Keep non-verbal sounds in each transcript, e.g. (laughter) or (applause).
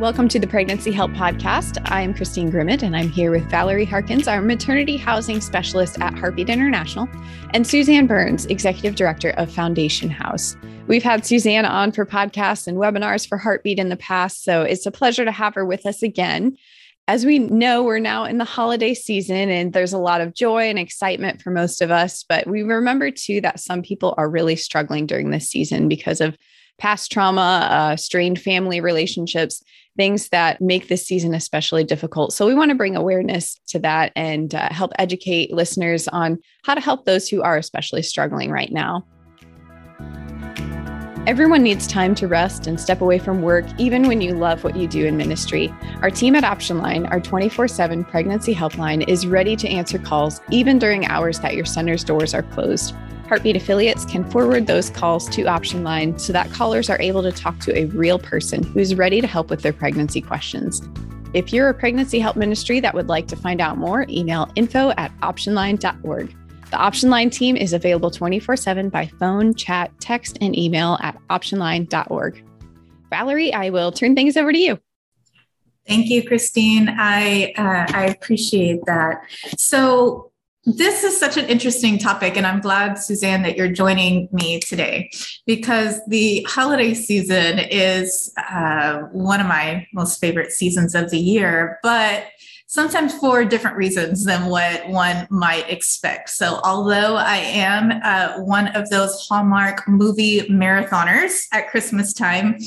Welcome to the Pregnancy Help Podcast. I am Christine Grimmett, and I'm here with Valerie Harkins, our maternity housing specialist at Heartbeat International, and Suzanne Burns, executive director of Foundation House. We've had Suzanne on for podcasts and webinars for Heartbeat in the past, so it's a pleasure to have her with us again. As we know, we're now in the holiday season and there's a lot of joy and excitement for most of us. But we remember too that some people are really struggling during this season because of past trauma, uh, strained family relationships, things that make this season especially difficult. So, we want to bring awareness to that and uh, help educate listeners on how to help those who are especially struggling right now. Everyone needs time to rest and step away from work, even when you love what you do in ministry. Our team at Option Line, our 24 7 pregnancy helpline, is ready to answer calls even during hours that your center's doors are closed. Heartbeat affiliates can forward those calls to Option Line so that callers are able to talk to a real person who's ready to help with their pregnancy questions. If you're a pregnancy help ministry that would like to find out more, email info at optionline.org. The Option Line team is available 24 7 by phone, chat, text, and email at optionline.org. Valerie, I will turn things over to you. Thank you, Christine. I uh, I appreciate that. So this is such an interesting topic, and I'm glad, Suzanne, that you're joining me today because the holiday season is uh, one of my most favorite seasons of the year, but sometimes for different reasons than what one might expect. So, although I am uh, one of those Hallmark movie marathoners at Christmas time,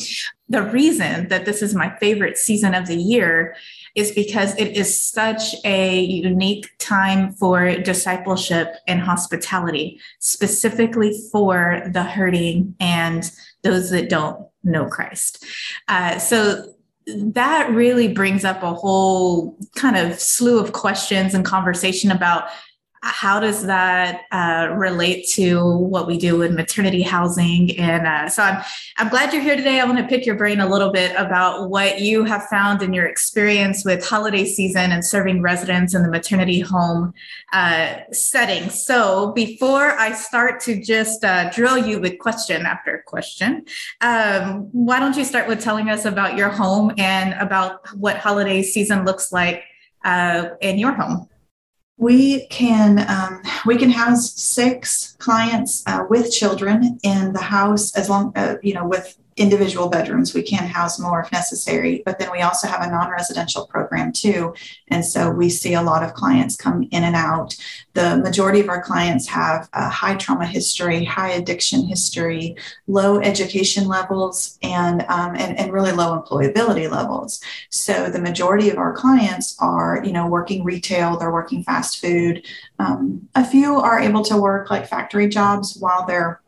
the reason that this is my favorite season of the year is because it is such a unique time for discipleship and hospitality, specifically for the hurting and those that don't know Christ. Uh, so that really brings up a whole kind of slew of questions and conversation about how does that uh, relate to what we do in maternity housing? And uh, so I'm, I'm glad you're here today. I want to pick your brain a little bit about what you have found in your experience with holiday season and serving residents in the maternity home uh, setting. So before I start to just uh, drill you with question after question, um, why don't you start with telling us about your home and about what holiday season looks like uh, in your home? We can um, we can house six clients uh, with children in the house as long uh, you know with individual bedrooms. We can house more if necessary, but then we also have a non residential program too. And so we see a lot of clients come in and out. The majority of our clients have a high trauma history, high addiction history, low education levels, and, um, and, and really low employability levels. So the majority of our clients are, you know, working retail, they're working fast food. Um, a few are able to work like factory jobs while they're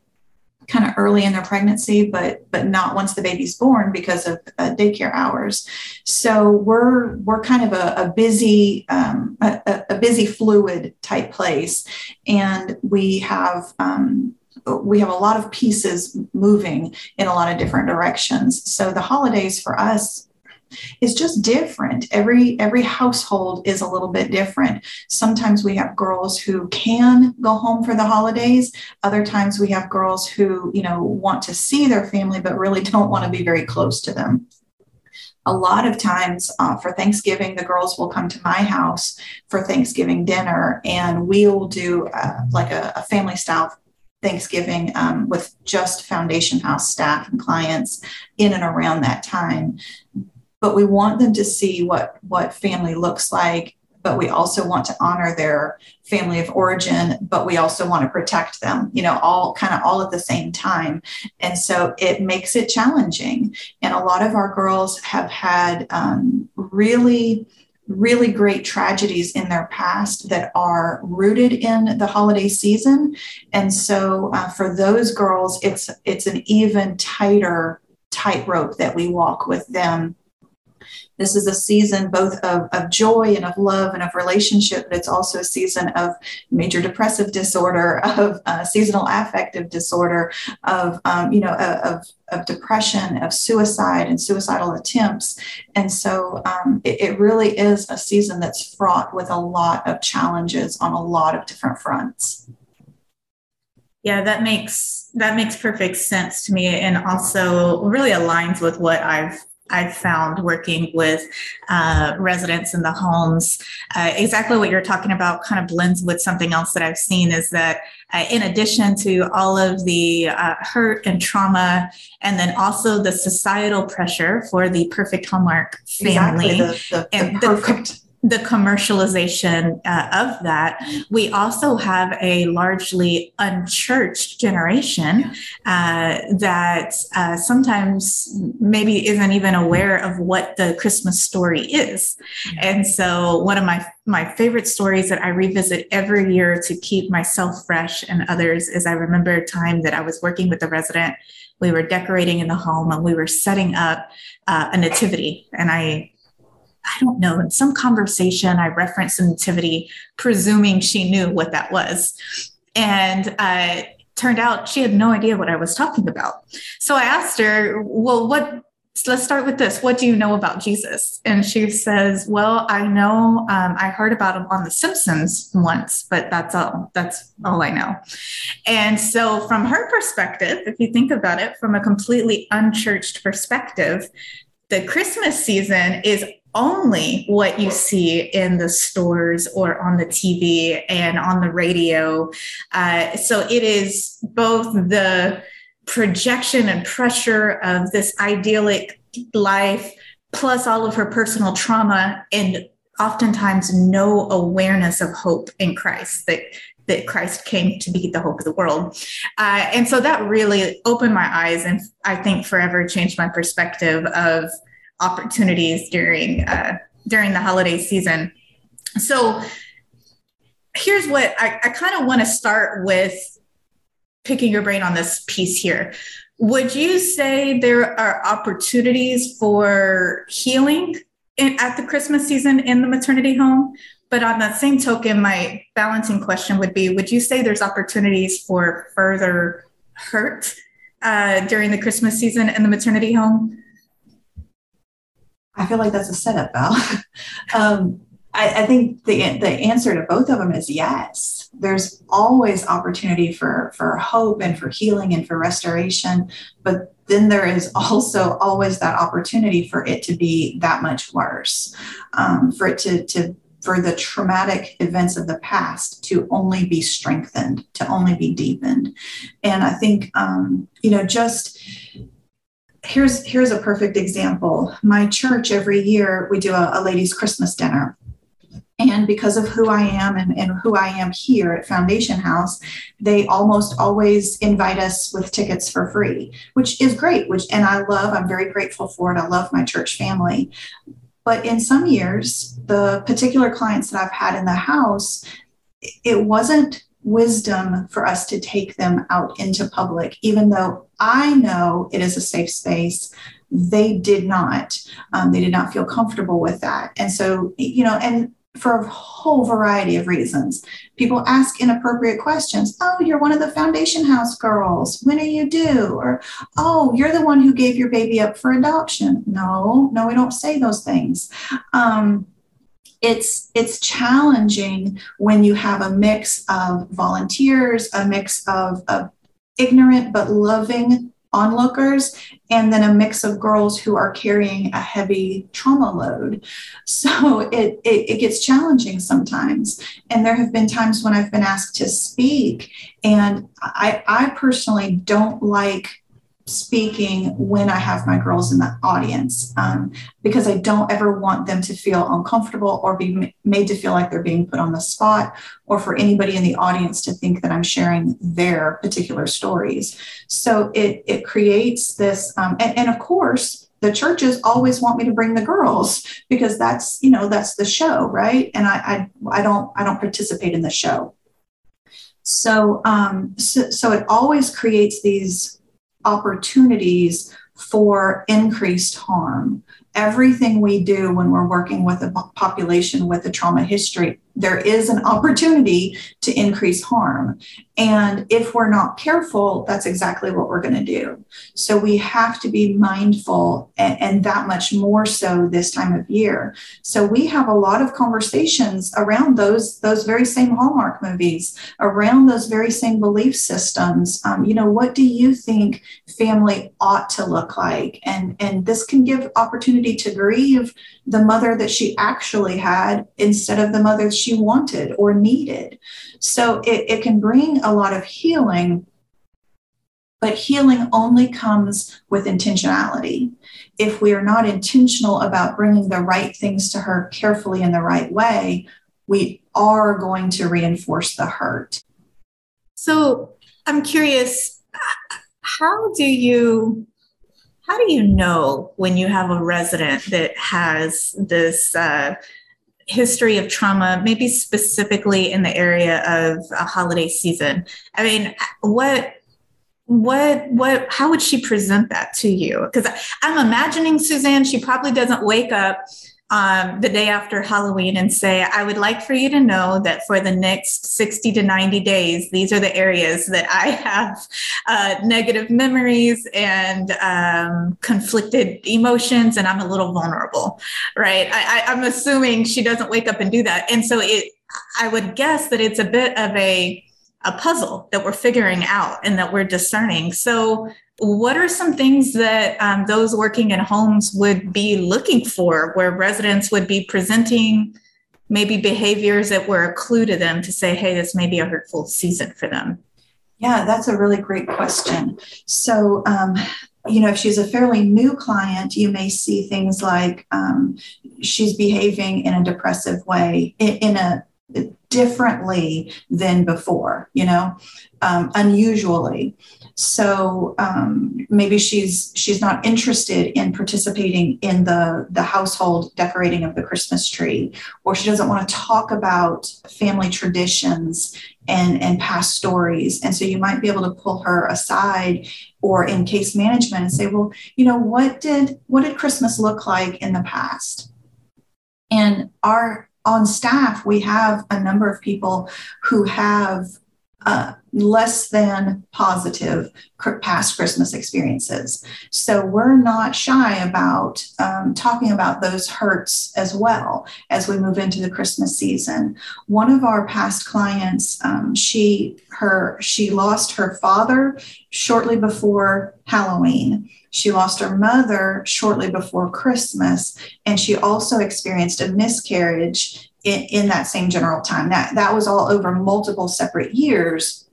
kind of early in their pregnancy, but but not once the baby's born because of uh, daycare hours. So we're we're kind of a, a busy um, a, a, busy fluid type place, and we have. Um, we have a lot of pieces moving in a lot of different directions. So the holidays for us is just different. Every every household is a little bit different. Sometimes we have girls who can go home for the holidays. Other times we have girls who, you know, want to see their family but really (laughs) don't want to be very close to them a lot of times uh, for Thanksgiving, the girls will come to my house for Thanksgiving dinner, and we'll do uh, like a, a, family style Thanksgiving um, with just Foundation House staff and clients in and around that time but we want them to see what what family looks like but we also want to honor their family of origin but we also want to protect them you know all kind of all at the same time. And so it makes it challenging. And a lot of our girls have had um, really really great tragedies in their past that are rooted in the holiday season. And so uh, for those girls it's it's an even tighter tightrope that we walk with them this is a season both of, of joy and of love and of relationship, but it's also a season of major depressive disorder, (laughs) of uh, seasonal affective disorder, of um, you know of, of depression, of suicide and suicidal attempts. And so um, it, it really is a season that's fraught with a lot of challenges on a lot of different fronts. Yeah, that makes that makes perfect sense to me and also really aligns with what I've I've found working with uh, residents in the homes. Uh, exactly what you're talking about kind of blends with something else that I've seen is that uh, in addition to all of the uh, hurt and trauma, and then also the societal pressure for the perfect Hallmark family, exactly. the, the, and the perfect. The, the commercialization uh, of that. We also have a largely unchurched generation uh, that uh, sometimes maybe isn't even aware of what the Christmas story is. And so, one of my my favorite stories that I revisit every year to keep myself fresh and others is I remember a time that I was working with a resident. We were decorating in the home and we were setting up uh, a nativity, and I I don't know, in some conversation, I referenced nativity, presuming she knew what that was. And uh, turned out she had no idea what I was talking about. So I asked her, Well, what? Let's start with this. What do you know about Jesus? And she says, Well, I know um, I heard about him on The Simpsons once, but that's all. That's all I know. And so, from her perspective, if you think about it from a completely unchurched perspective, the Christmas season is only what you see in the stores or on the TV and on the radio. Uh, so it is both the projection and pressure of this idyllic life, plus all of her personal trauma, and oftentimes no awareness of hope in Christ that that Christ came to be the hope of the world. Uh, and so that really opened my eyes and I think forever changed my perspective of opportunities during uh, during the holiday season. So here's what I, I kind of want to start with picking your brain on this piece here. Would you say there are opportunities for healing in, at the Christmas season in the maternity home? But on that same token, my balancing question would be Would you say there's opportunities for further hurt uh, during the Christmas season in the maternity home? I feel like that's a setup, Val. (laughs) um, I, I, think the the answer to both of them is yes. There's always opportunity for for hope and for healing and for restoration, but then there is also always that opportunity for it to be that much worse, um, for it to to for the traumatic events of the past to only be strengthened, to only be deepened, and I think um, you know just here's here's a perfect example. My church every year we do a, a ladies' Christmas dinner. And because of who I am and, and who I am here at Foundation House, they almost always invite us with tickets for free, which is great, which and I love, I'm very grateful for it. I love my church family. But in some years, the particular clients that I've had in the house, it wasn't wisdom for us to take them out into public, even though I know it is a safe space. They did not. Um, they did not feel comfortable with that. And so, you know, and for a whole variety of reasons. People ask inappropriate questions. Oh, you're one of the foundation house girls. When are you due? Or, oh, you're the one who gave your baby up for adoption. No, no, we don't say those things. Um, it's it's challenging when you have a mix of volunteers, a mix of, of ignorant but loving onlookers, and then a mix of girls who are carrying a heavy trauma load. So it, it, it, gets challenging sometimes. And there have been times when I've been asked to speak, and I, I personally don't like speaking when I have my girls in the audience um, because I don't ever want them to feel uncomfortable or be made to feel like they're being put on the spot or for anybody in the audience to think that I'm sharing their particular stories. So it, it creates this, um, and, and of course, the churches always want me to bring the girls because that's you know that's the show right and i i, I don't i don't participate in the show so um so, so it always creates these opportunities for increased harm. Everything we do when we're working with a population with a trauma history there is an opportunity to increase harm. And if we're not careful, that's exactly what we're going to do. So we have to be mindful and, and, that much more so this time of year. So we have a lot of conversations around those, those very same Hallmark movies, around those very same belief systems. Um, you know, what do you think family ought to look like? And, and this can give opportunity to grieve the mother that she actually had instead of the mother wanted or needed. So it, it can bring a lot of healing, but healing only comes with intentionality. If we are not intentional about bringing the right things to her carefully in the right way, we are going to reinforce the hurt. So I'm curious, how do you how do you know when you have a resident that has this uh, history of trauma, maybe specifically in the area of a holiday season? I mean, what what what how would she present that to you because i'm imagining suzanne she probably doesn't wake up um, the day after Halloween and say, I would like for you to know that for the next 60 to 90 days, these are the areas that I have uh, negative memories and um, conflicted emotions, and I'm a little vulnerable, right? I, I, I'm assuming she doesn't wake up and do that. And so it, I would guess that it's a bit of a, a puzzle that we're figuring out and that we're discerning. So, what are some things that um, those working in homes would be looking for where residents would be presenting maybe behaviors that were a clue to them to say, hey, this may be a hurtful season for them? Yeah, that's a really great question. So, um, you know, if she's a fairly new client, you may see things like um, she's behaving in a depressive way, in, in a differently than before, you know, um, unusually. So um, maybe she's she's not interested in participating in the the household decorating of the Christmas tree, or she doesn't want to talk about family traditions and and past stories. And so you might be able to pull her aside or in case management and say, well, you know, what did what did Christmas look like in the past? And our on staff, we have a number of people who have uh, less than positive past Christmas experiences. So we're not shy about um, talking about those hurts as well as we move into the Christmas season. One of our past clients, um, she her she lost her father shortly before Halloween. She lost her mother shortly before Christmas, and she also experienced a miscarriage in, in that same general time. That that was all over multiple separate years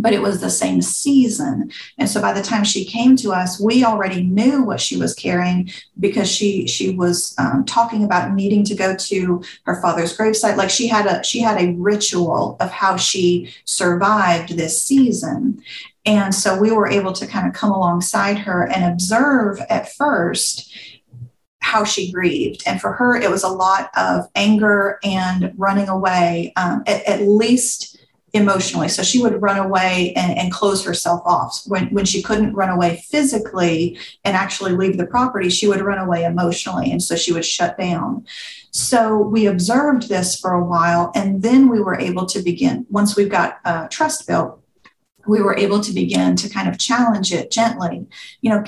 but it was the same season. And so by the time she came to us, we already knew what she was carrying because she she was um, talking about needing to go to her father's gravesite. Like she had a she had a ritual of how she survived this season. And so we were able to kind of come alongside her and observe at first how she grieved. And for her, it was a lot of anger and running away, um, at, at least emotionally. So she would run away and, and close herself off. When, when she couldn't run away physically and actually leave the property, she would run away emotionally. And so she would shut down. So we observed this for a while. And then we were able to begin, once we've got uh, trust built, we were able to begin to kind of challenge it gently. You know,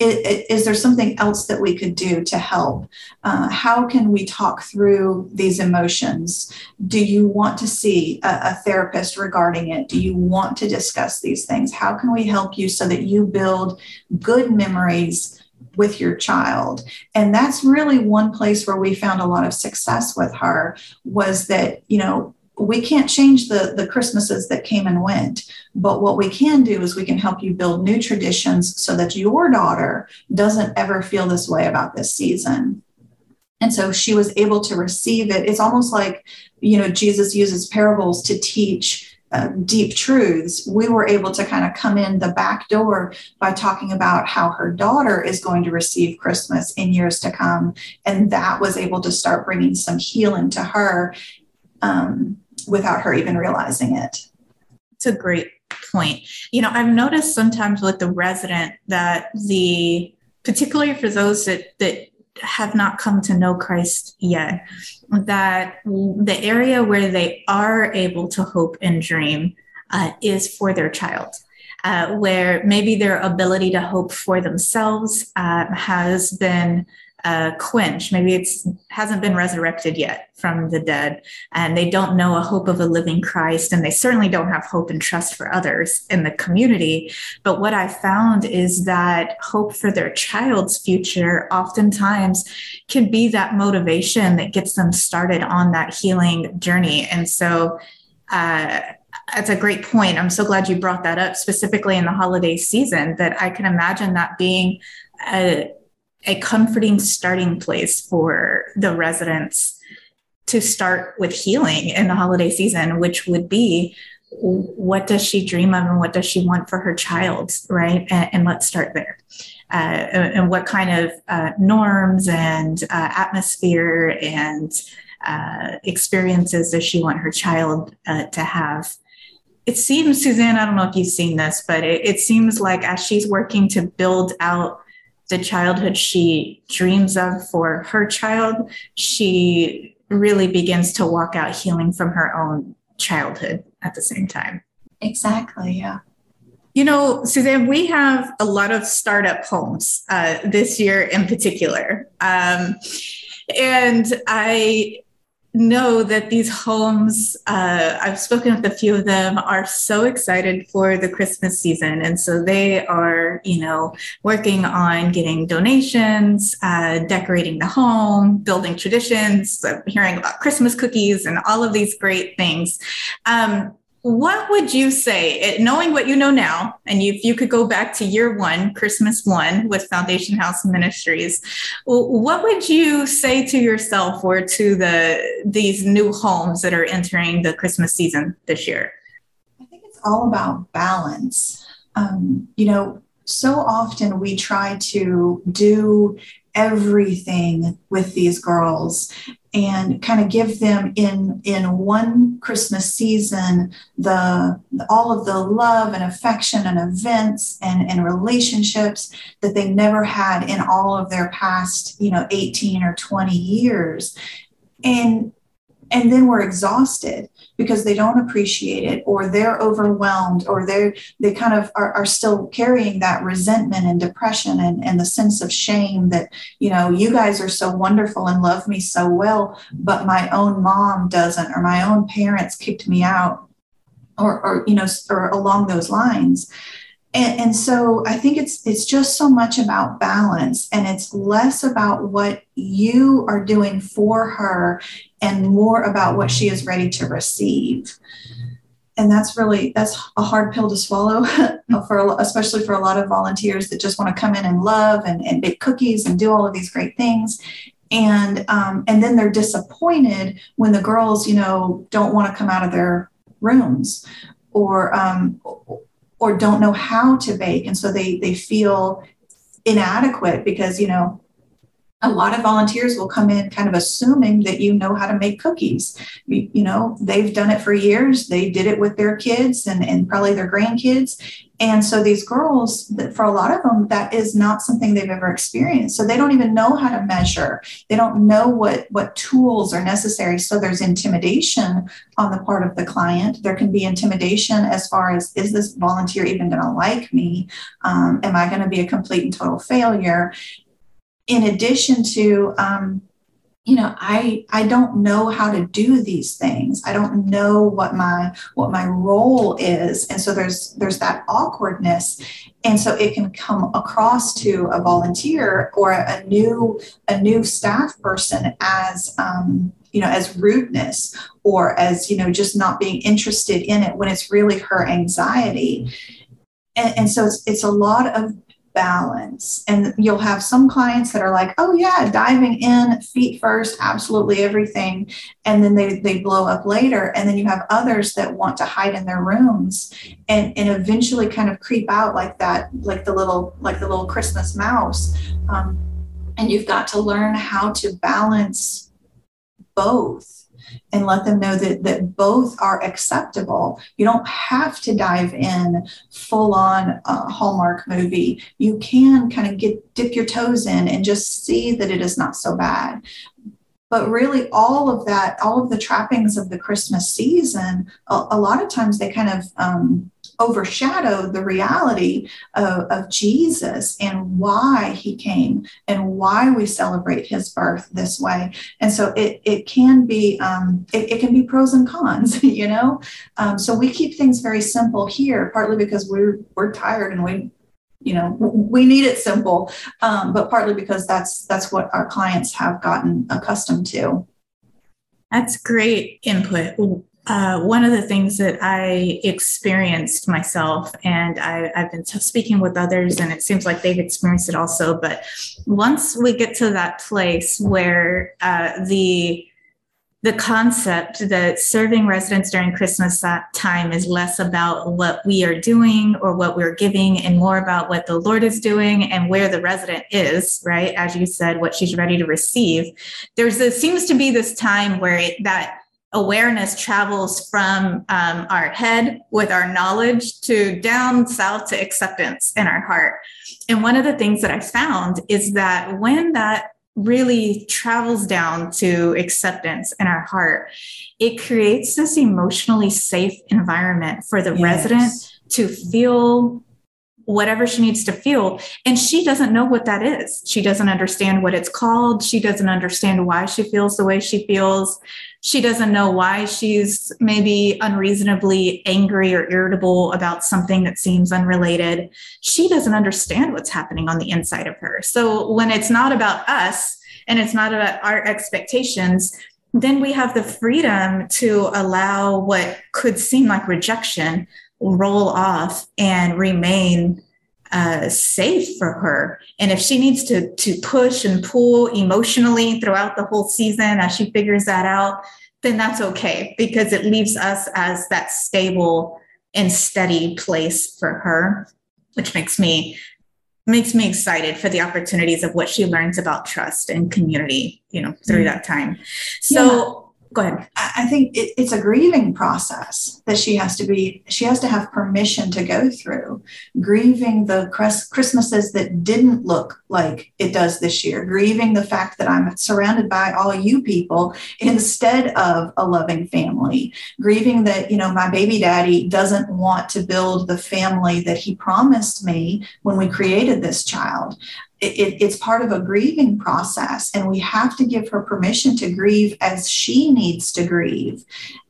is there something else that we could do to help? Uh, how can we talk through these emotions? Do you want to see a, a, therapist regarding it? Do you want to discuss these things? How can we help you so that you build good memories with your child? And that's really one place where we found a lot of success with her was that, you know, we can't change the, the Christmases that came and went, but what we can do is we can help you build new traditions so that your daughter doesn't ever feel this way about this season. And so she was able to receive it. It's almost like, you know, Jesus uses parables to teach uh, deep truths. We were able to kind of come in the back door by talking about how her daughter is going to receive Christmas in years to come. And that was able to start bringing some healing to her. Um, without her even realizing it. It's a great point. You know, I've noticed sometimes with the resident that the particularly for those that that have not come to know Christ yet, that the area where they are able to hope and dream uh, is for their child. Uh, where maybe their ability to hope for themselves uh, has been uh. Maybe it's hasn't been resurrected yet from the dead, and they don't know a hope of a living Christ, and they certainly don't have hope and trust for others in the community. But what I found is that hope for their child's future oftentimes can be that motivation that gets them started on that healing journey. And so. Uh, that's a great point. I'm so glad you brought that up specifically in the holiday season. That I can imagine that being a, a comforting starting place for the residents to start with healing in the holiday season, which would be what does she dream of and what does she want for her child, right? And, and let's start there. Uh, and what kind of uh, norms and uh, atmosphere and uh, experiences does she want her child uh, to have? It seems, Suzanne, I don't know if you've seen this, but it, it seems like as she's working to build out the childhood she dreams of for her child, she really begins to walk out healing from her own childhood at the same time. Exactly, yeah. You know, Suzanne, we have a lot of startup homes uh, this year in particular. Um, and I know that these homes, uh, I've spoken with a few of them, are so excited for the Christmas season. And so they are, you know, working on getting donations, uh, decorating the home, building traditions, hearing about Christmas cookies, and all of these great things. Um, what would you say, knowing what you know now, and if you could go back to year one, Christmas one with Foundation House Ministries, what would you say to yourself or to the these new homes that are entering the Christmas season this year? I think it's all about balance. Um, you know, so often we try to do everything with these girls and kind of give them in in one christmas season the all of the love and affection and events and, and relationships that they never had in all of their past you know 18 or 20 years. And and then we're exhausted because they don't appreciate it or they're overwhelmed or they're they kind of are, are still carrying that resentment and depression and, and the sense of shame that you know you guys are so wonderful and love me so well but my own mom doesn't or my own parents kicked me out or or you know or along those lines and, and, so I think it's it's just so much about balance, and it's less about what you are doing for her, and more about what she is ready to receive. And that's really that's a hard pill to swallow (laughs) for especially for a lot of volunteers that just want to come in and love and, and bake cookies and do all of these great things. And um, and then they're disappointed when the girls, you know, don't want to come out of their rooms or um, or don't know how to bake and so they they feel inadequate because you know a lot of volunteers will come in kind of assuming that you know how to make cookies. You, you, know, they've done it for years. They did it with their kids and, and probably their grandkids. And so these girls, for a lot of them, that is not something they've ever experienced. So they don't even know how to measure. They don't know what, what tools are necessary. So there's intimidation on the part of the client. There can be intimidation as far as, is this volunteer even going to like me? Um, am I going to be a complete and total failure? in addition to um, you know i i don't know how to do these things. I don't know what my what my role is. And so there's there's that awkwardness. And so it can come across to a volunteer or a new a new staff person as um, you know as rudeness or as you know just not being interested in it when it's really her anxiety. And, and so it's, it's a lot of balance. And you'll have some clients that are like, oh, yeah, diving in feet first, absolutely everything. And then they, they blow up later. And then you have others that want to hide in their rooms and, and eventually kind of creep out like that, like the little, like the little Christmas mouse. Um, and you've got to learn how to balance both and let them know that, that both are acceptable. You don't have to dive in full on uh, Hallmark movie. You can kind of get dip your toes in and just see that it is not so bad but really all of that all of the trappings of the christmas season a, a lot of times they kind of um, overshadow the reality of, of, Jesus and why he came and why we celebrate his birth this way. And so it, it can be um, it, it, can be pros and cons, (laughs) you know. Um, so we keep things very simple here, partly because we're we're tired and we you know we need it simple um, but partly because that's that's what our clients have gotten accustomed to that's great input uh, one of the things that I experienced myself, and I, have been speaking with others, and it seems like they've experienced it also. But once we get to that place where uh, the the concept that serving residents during Christmas time is less about what we are doing or what we're giving and more about what the Lord is doing and where the resident is, right? As you said, what she's ready to receive. There's this seems to be this time where it, that awareness travels from um, our head with our knowledge to down south to acceptance in our heart. And one of the things that I found is that when that really travels down to acceptance in our heart, it creates this emotionally safe environment for the yes. resident to feel whatever she needs to feel. And she doesn't know what that is. She doesn't understand what it's called. She doesn't understand why she feels the way she feels. She doesn't know why she's maybe unreasonably angry or irritable about something that seems unrelated. She doesn't understand what's happening on the inside of her. So when it's not about us and it's not about our expectations, then we have the freedom to allow what could seem like rejection roll off and remain uh, safe for her. And if she needs to to push and pull emotionally throughout the whole season as she figures that out, then that's okay because it leaves us as that stable and steady place for her, which makes me makes me excited for the opportunities of what she learns about trust and community, you know, through mm-hmm. that time. So go ahead. I think it, it's a grieving process that she has to be, she has to have permission to go through. Grieving the Christmases that didn't look like it does this year, grieving the fact that I'm surrounded by all you people instead of a loving family, grieving that, you know, my baby daddy doesn't want to build the family that he promised me when we created this child it, it's part of a grieving process and we have to give her permission to grieve as she needs to grieve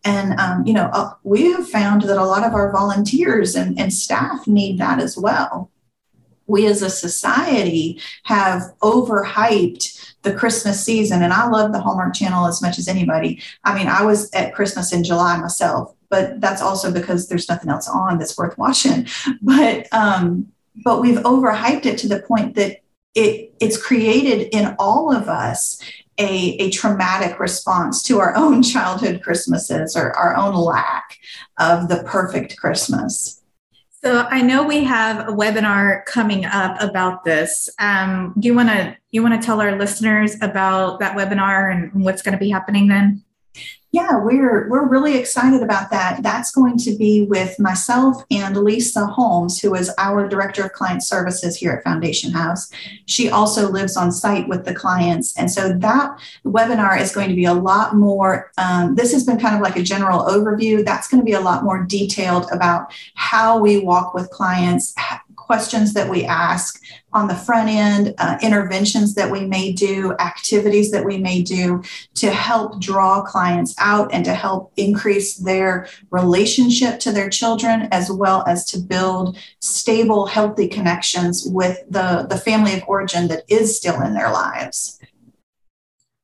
and um, you know uh, we have found that a lot of our volunteers and, and staff need that as well we as a society have overhyped the Christmas season. And I love the Hallmark Channel as much as anybody. I mean, I was at Christmas in July myself, but that's also because there's nothing else on that's worth watching. (laughs) But um, but we've overhyped it to the point that it, it's created in all of us a, a traumatic response to our own (laughs) childhood Christmases or our own lack of the perfect Christmas. So I know we have a webinar coming up about this. Um, do you want to you want to tell our listeners about that webinar and what's going to be happening then? Yeah, we're we're really excited about that. That's going to be with myself and Lisa Holmes, who is our director of client services here at Foundation House. She also lives on site with the clients, and so that webinar is going to be a lot more. Um, this has been kind of like a general overview. That's going to be a lot more detailed about how we walk with clients, questions that we ask on the front end, uh, interventions that we may do, activities that we may do to help draw clients out and to help increase their relationship to their children, as well as to build stable, healthy connections with the, the family of origin that is still in their lives.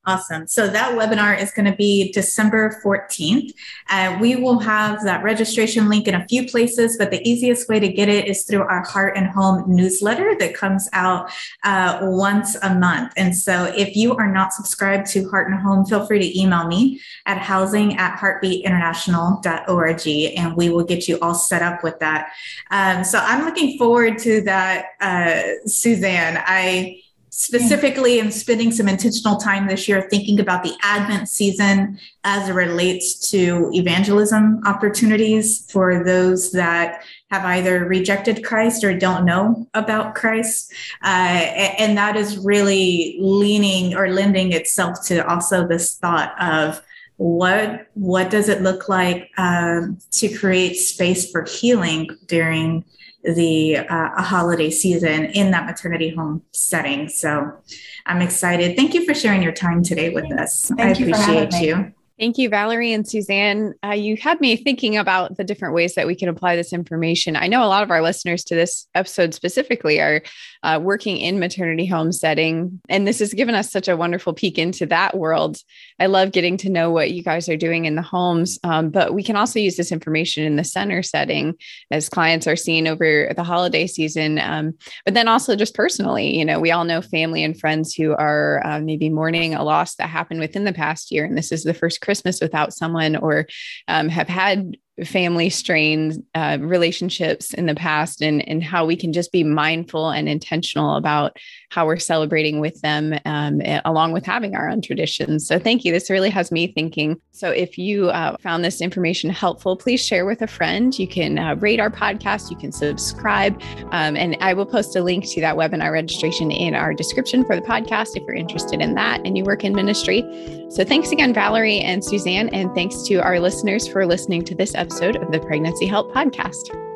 Awesome. So that webinar is going to be December 14th. Uh, we will have that registration link in a few places, but the easiest way to get it is through our Heart and Home newsletter that comes out uh, once a month. And so if you are not subscribed to Heart and Home, feel free to email me at housing at heartbeatinternational.org and we will get you all set up with that. Um, so I'm looking forward to that, uh, Suzanne. I specifically and spending some intentional time this year thinking about the Advent season as it relates to evangelism opportunities for those that have either rejected Christ or don't know about Christ. Uh, and that is really leaning or lending itself to also this thought of what what does it look like um, to create space for healing during the uh, a holiday season in that maternity home setting. So I'm excited. Thank you for sharing your time today with us. Thank I appreciate you. you. Thank you, Valerie and Suzanne. Uh, you had me thinking about the different ways that we can apply this information. I know a lot of our listeners to this episode specifically are uh, working in maternity home setting, and this has given us such a wonderful peek into that world. I love getting to know what you guys are doing in the homes, um, but we can also use this information in the center setting as clients are seeing over the holiday season. Um, but then also just personally, you know, we all know family and friends who are uh, maybe mourning a loss that happened within the past year, and this is the first Christmas without someone or um, have had family strain uh, relationships in the past and and how we can just be mindful and intentional about how we're celebrating with them um, along with having our own traditions. So thank you. This really has me thinking. So if you uh, found this information helpful please share with a friend. You can uh, rate our podcast. You can subscribe. Um, and i will post a link to that webinar registration in our description for the podcast if you're interested in that and you work in ministry. So thanks again valerie and suzanne. And thanks to our listeners for listening to this episode episode of the Pregnancy Help Podcast.